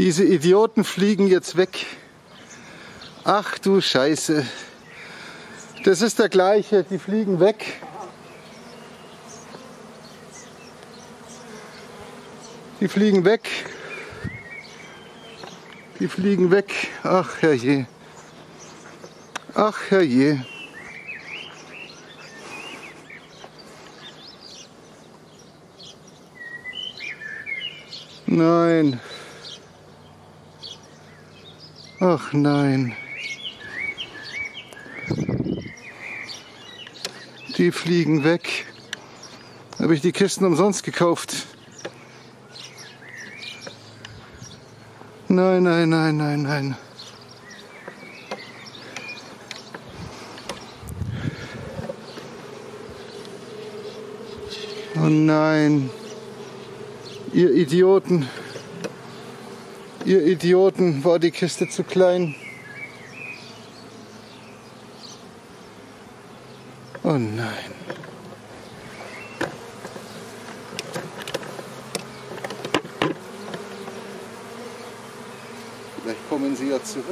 Diese Idioten fliegen jetzt weg. Ach du Scheiße. Das ist der gleiche, die fliegen weg. Die fliegen weg. Die fliegen weg. Ach herrje. Ach herrje. Nein. Ach nein. Die fliegen weg. Habe ich die Kisten umsonst gekauft. Nein, nein, nein, nein, nein. Oh nein. Ihr Idioten. Ihr Idioten, war die Kiste zu klein. Oh nein. Vielleicht kommen sie ja zurück.